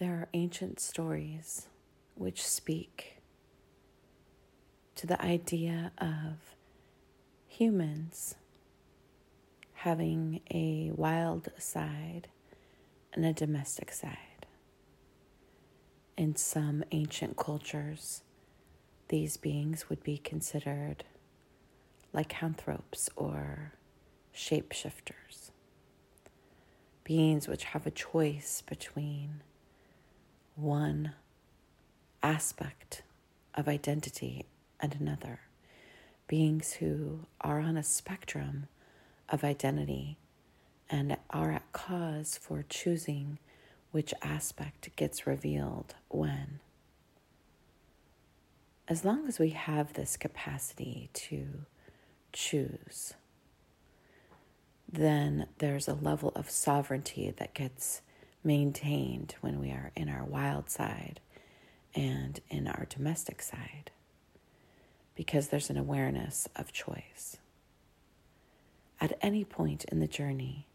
There are ancient stories which speak to the idea of humans having a wild side and a domestic side. In some ancient cultures, these beings would be considered lycanthropes or shapeshifters, beings which have a choice between one aspect of identity and another, beings who are on a spectrum of identity and are at cause for choosing which aspect gets revealed when. As long as we have this capacity to choose, then there's a level of sovereignty that gets maintained when we are in our wild side and in our domestic side because there's an awareness of choice. At any point in the journey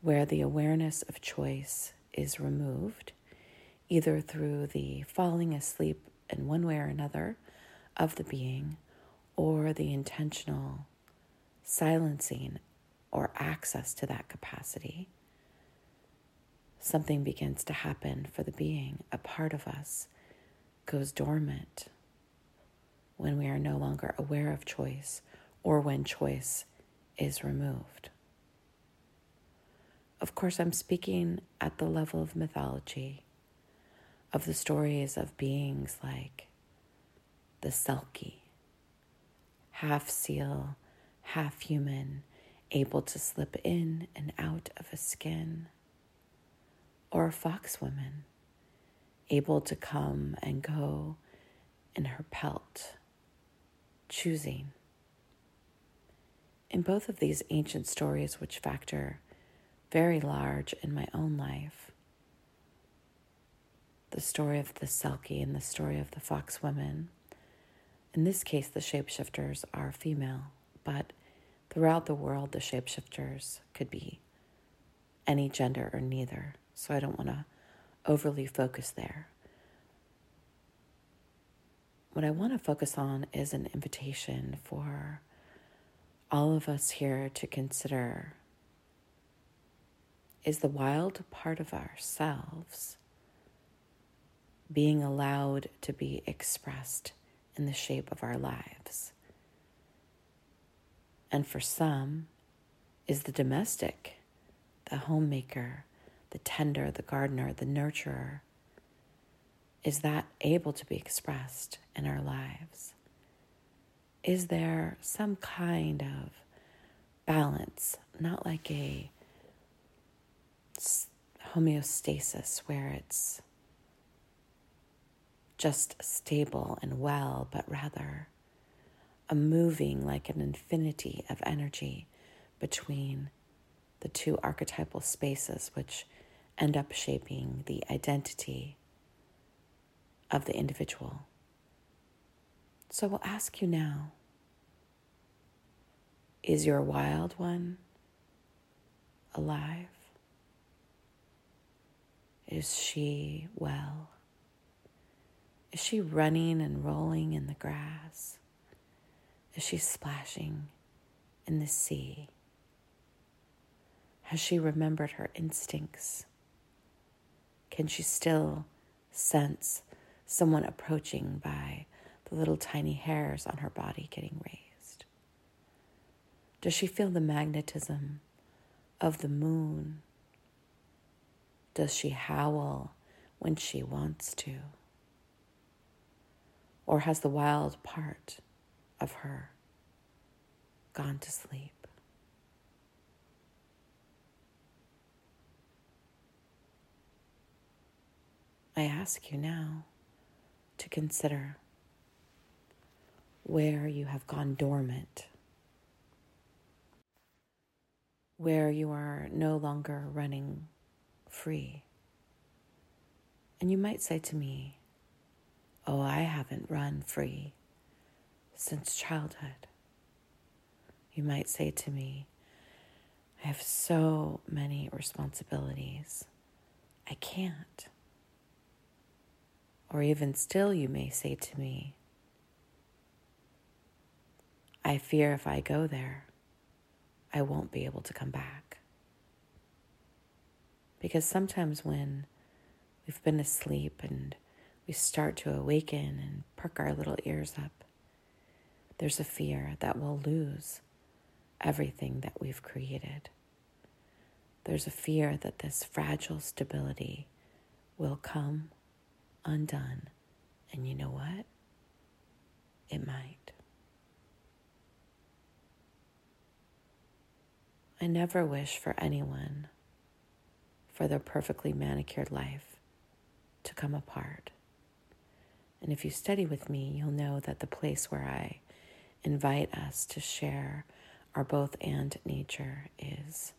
where the awareness of choice is removed, either through the falling asleep in one way or another of the being or the intentional silencing or access to that capacity, something begins to happen for the being. A part of us goes dormant when we are no longer aware of choice or when choice is removed. Of course, I'm speaking at the level of mythology, of the stories of beings like the Selkie, half seal, half human, able to slip in and out of a skin, or a fox woman, able to come and go in her pelt, choosing. In both of these ancient stories, which factor very large in my own life, the story of the Selkie and the story of the fox women, in this case, the shapeshifters are female, but throughout the world, the shapeshifters could be any gender or neither. So I don't want to overly focus there. What I want to focus on is an invitation for all of us here to consider is the wild part of ourselves being allowed to be expressed in the shape of our lives. And for some, is the domestic, the homemaker, the tender, the gardener, the nurturer. Is that able to be expressed in our lives? Is there some kind of balance, not like a homeostasis where it's just stable and well, but rather a moving like an infinity of energy between the two archetypal spaces, which end up shaping the identity of the individual. So we'll ask you now is your wild one alive? Is she well? Is she running and rolling in the grass? Is she splashing in the sea? Has she remembered her instincts? Can she still sense someone approaching by the little tiny hairs on her body getting raised? Does she feel the magnetism of the moon? Does she howl when she wants to? Or has the wild part of her gone to sleep? I ask you now to consider where you have gone dormant, where you are no longer running free. And you might say to me, Oh, I haven't run free since childhood. You might say to me, I have so many responsibilities. I can't. Or even still, you may say to me, I fear if I go there, I won't be able to come back. Because sometimes when we've been asleep and we start to awaken and perk our little ears up, there's a fear that we'll lose everything that we've created. There's a fear that this fragile stability will come undone. And you know what? It might. I never wish for anyone for their perfectly manicured life to come apart. And if you study with me, you'll know that the place where I invite us to share our both and nature is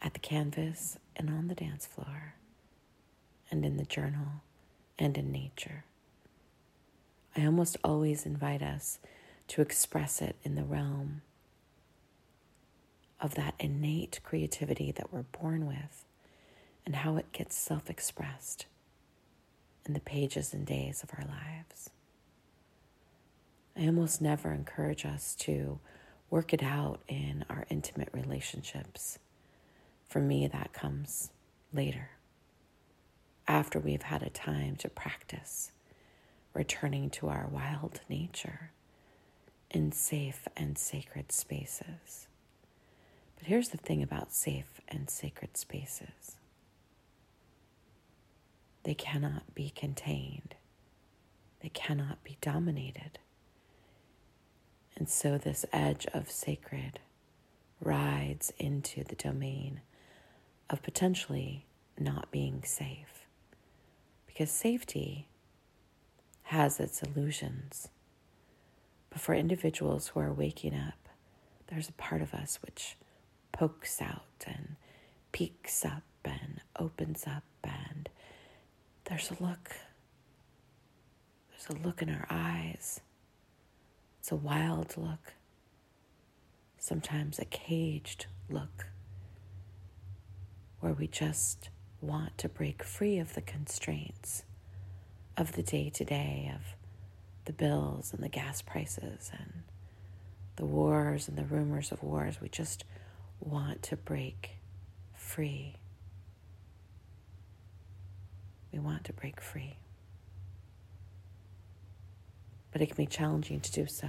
at the canvas and on the dance floor, and in the journal and in nature. I almost always invite us to express it in the realm of that innate creativity that we're born with and how it gets self expressed in the pages and days of our lives. I almost never encourage us to work it out in our intimate relationships. For me, that comes later, after we've had a time to practice returning to our wild nature in safe and sacred spaces. But here's the thing about safe and sacred spaces they cannot be contained, they cannot be dominated. And so this edge of sacred rides into the domain of potentially not being safe. Because safety has its illusions. But for individuals who are waking up, there's a part of us which pokes out and peeks up and opens up, and there's a look. There's a look in our eyes. It's a wild look, sometimes a caged look, where we just want to break free of the constraints of the day to day, of the bills and the gas prices and the wars and the rumors of wars. We just want to break free. We want to break free. But it can be challenging to do so.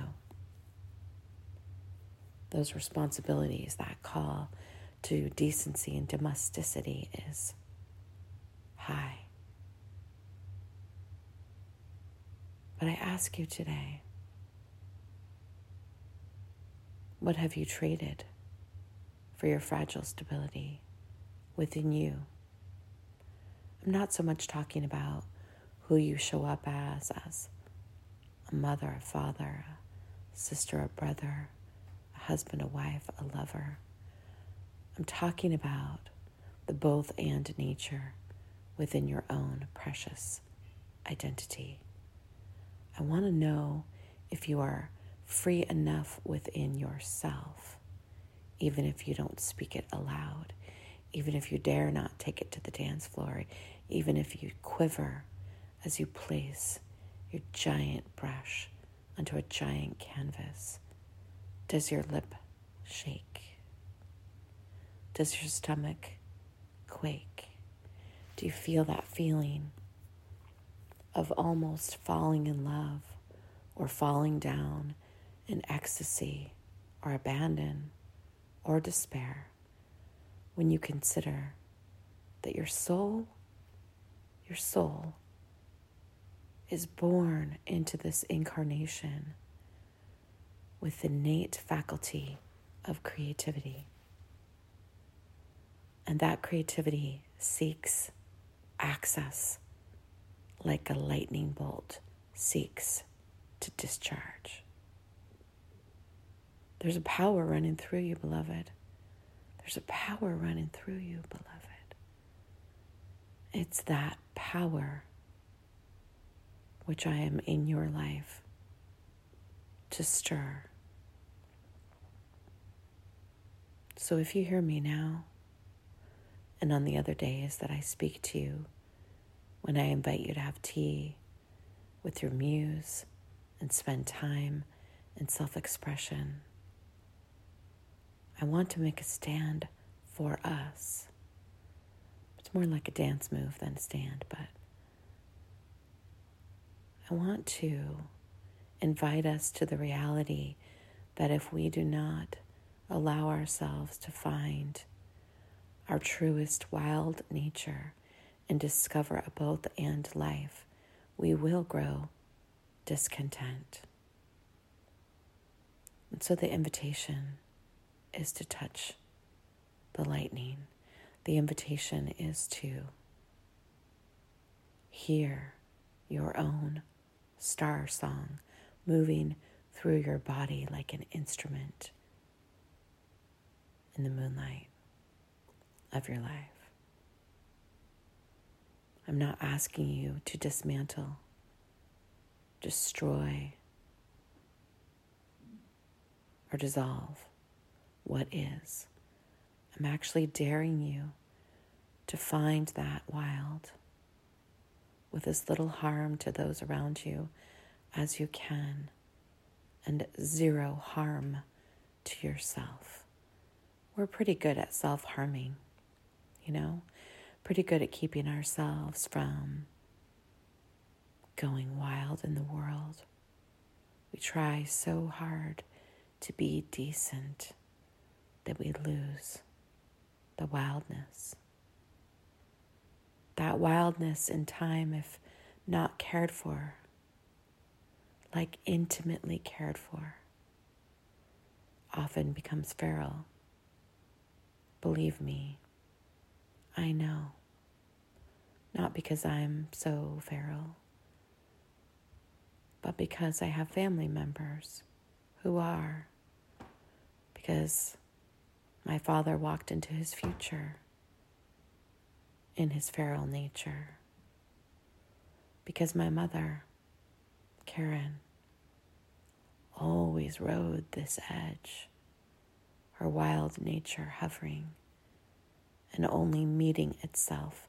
Those responsibilities, that call to decency and domesticity is high. But I ask you today what have you traded? for your fragile stability within you. I'm not so much talking about who you show up as, as a mother, a father, a sister, a brother, a husband, a wife, a lover. I'm talking about the both and nature within your own precious identity. I want to know if you are free enough within yourself even if you don't speak it aloud, even if you dare not take it to the dance floor, even if you quiver as you place your giant brush onto a giant canvas. Does your lip shake? Does your stomach quake? Do you feel that feeling of almost falling in love or falling down in ecstasy or abandon? or despair when you consider that your soul, your soul, is born into this incarnation with innate faculty of creativity. And that creativity seeks access like a lightning bolt seeks to discharge. There's a power running through you, beloved. There's a power running through you, beloved. It's that power which I am in your life to stir. So if you hear me now, and on the other days that I speak to you when I invite you to have tea with your muse and spend time in self expression. I want to make a stand for us. It's more like a dance move than a stand, but I want to invite us to the reality that if we do not allow ourselves to find our truest wild nature and discover a both and life, we will grow discontent. And so the invitation is to touch the lightning. The invitation is to hear your own star song moving through your body like an instrument in the moonlight of your life. I'm not asking you to dismantle, destroy, or dissolve what is. I'm actually daring you to find that wild with as little harm to those around you as you can and zero harm to yourself. We're pretty good at self harming, you know, pretty good at keeping ourselves from going wild in the world. We try so hard to be decent that we lose the wildness. That wildness in time, if not cared for, like intimately cared for, often becomes feral. Believe me, I know. Not because I'm so feral, but because I have family members who are. Because my father walked into his future in his feral nature. Because my mother Karen always rode this edge, her wild nature hovering and only meeting itself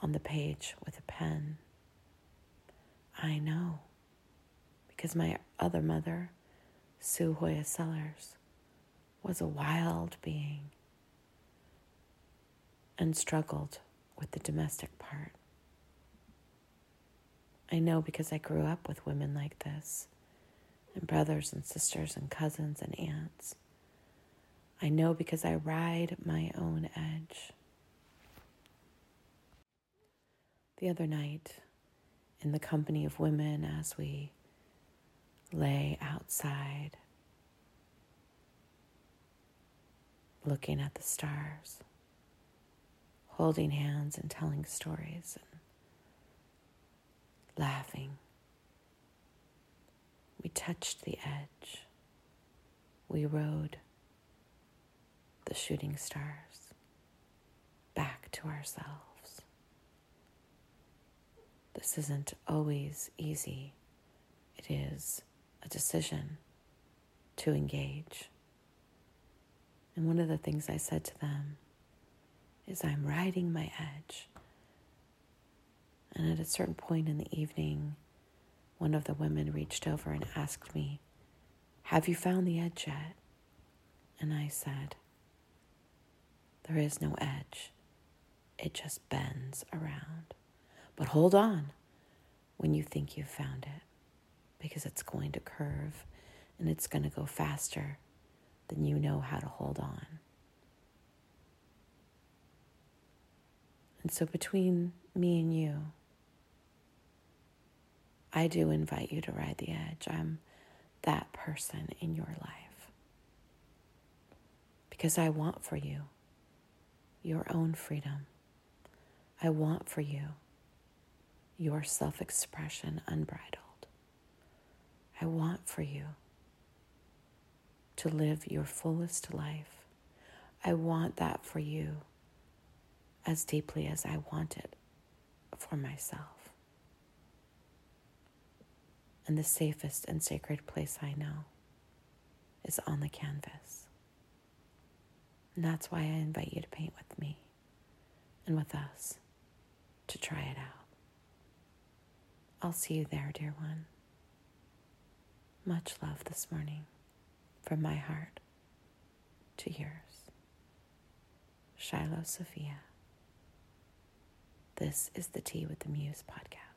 on the page with a pen. I know because my other mother, Sue Hoya Sellers, was a wild being and struggled with the domestic part. I know because I grew up with women like this, and brothers and sisters and cousins and aunts. I know because I ride my own edge. The other night, in the company of women, as we lay outside, looking at the stars, holding hands and telling stories and laughing. We touched the edge. We rode the shooting stars back to ourselves. This isn't always easy. It is a decision to engage. And one of the things I said to them is, I'm riding my edge. And at a certain point in the evening, one of the women reached over and asked me, Have you found the edge yet? And I said, There is no edge, it just bends around. But hold on when you think you've found it, because it's going to curve and it's going to go faster than you know how to hold on. And so, between me and you, I do invite you to ride the edge. I'm that person in your life. Because I want for you your own freedom. I want for you your self expression unbridled. I want for you to live your fullest life. I want that for you as deeply as I want it for myself. And the safest and sacred place I know is on the canvas. And that's why I invite you to paint with me and with us to try it out. I'll see you there, dear one. Much love this morning from my heart to yours. Shiloh Sophia. This is the Tea with the Muse podcast.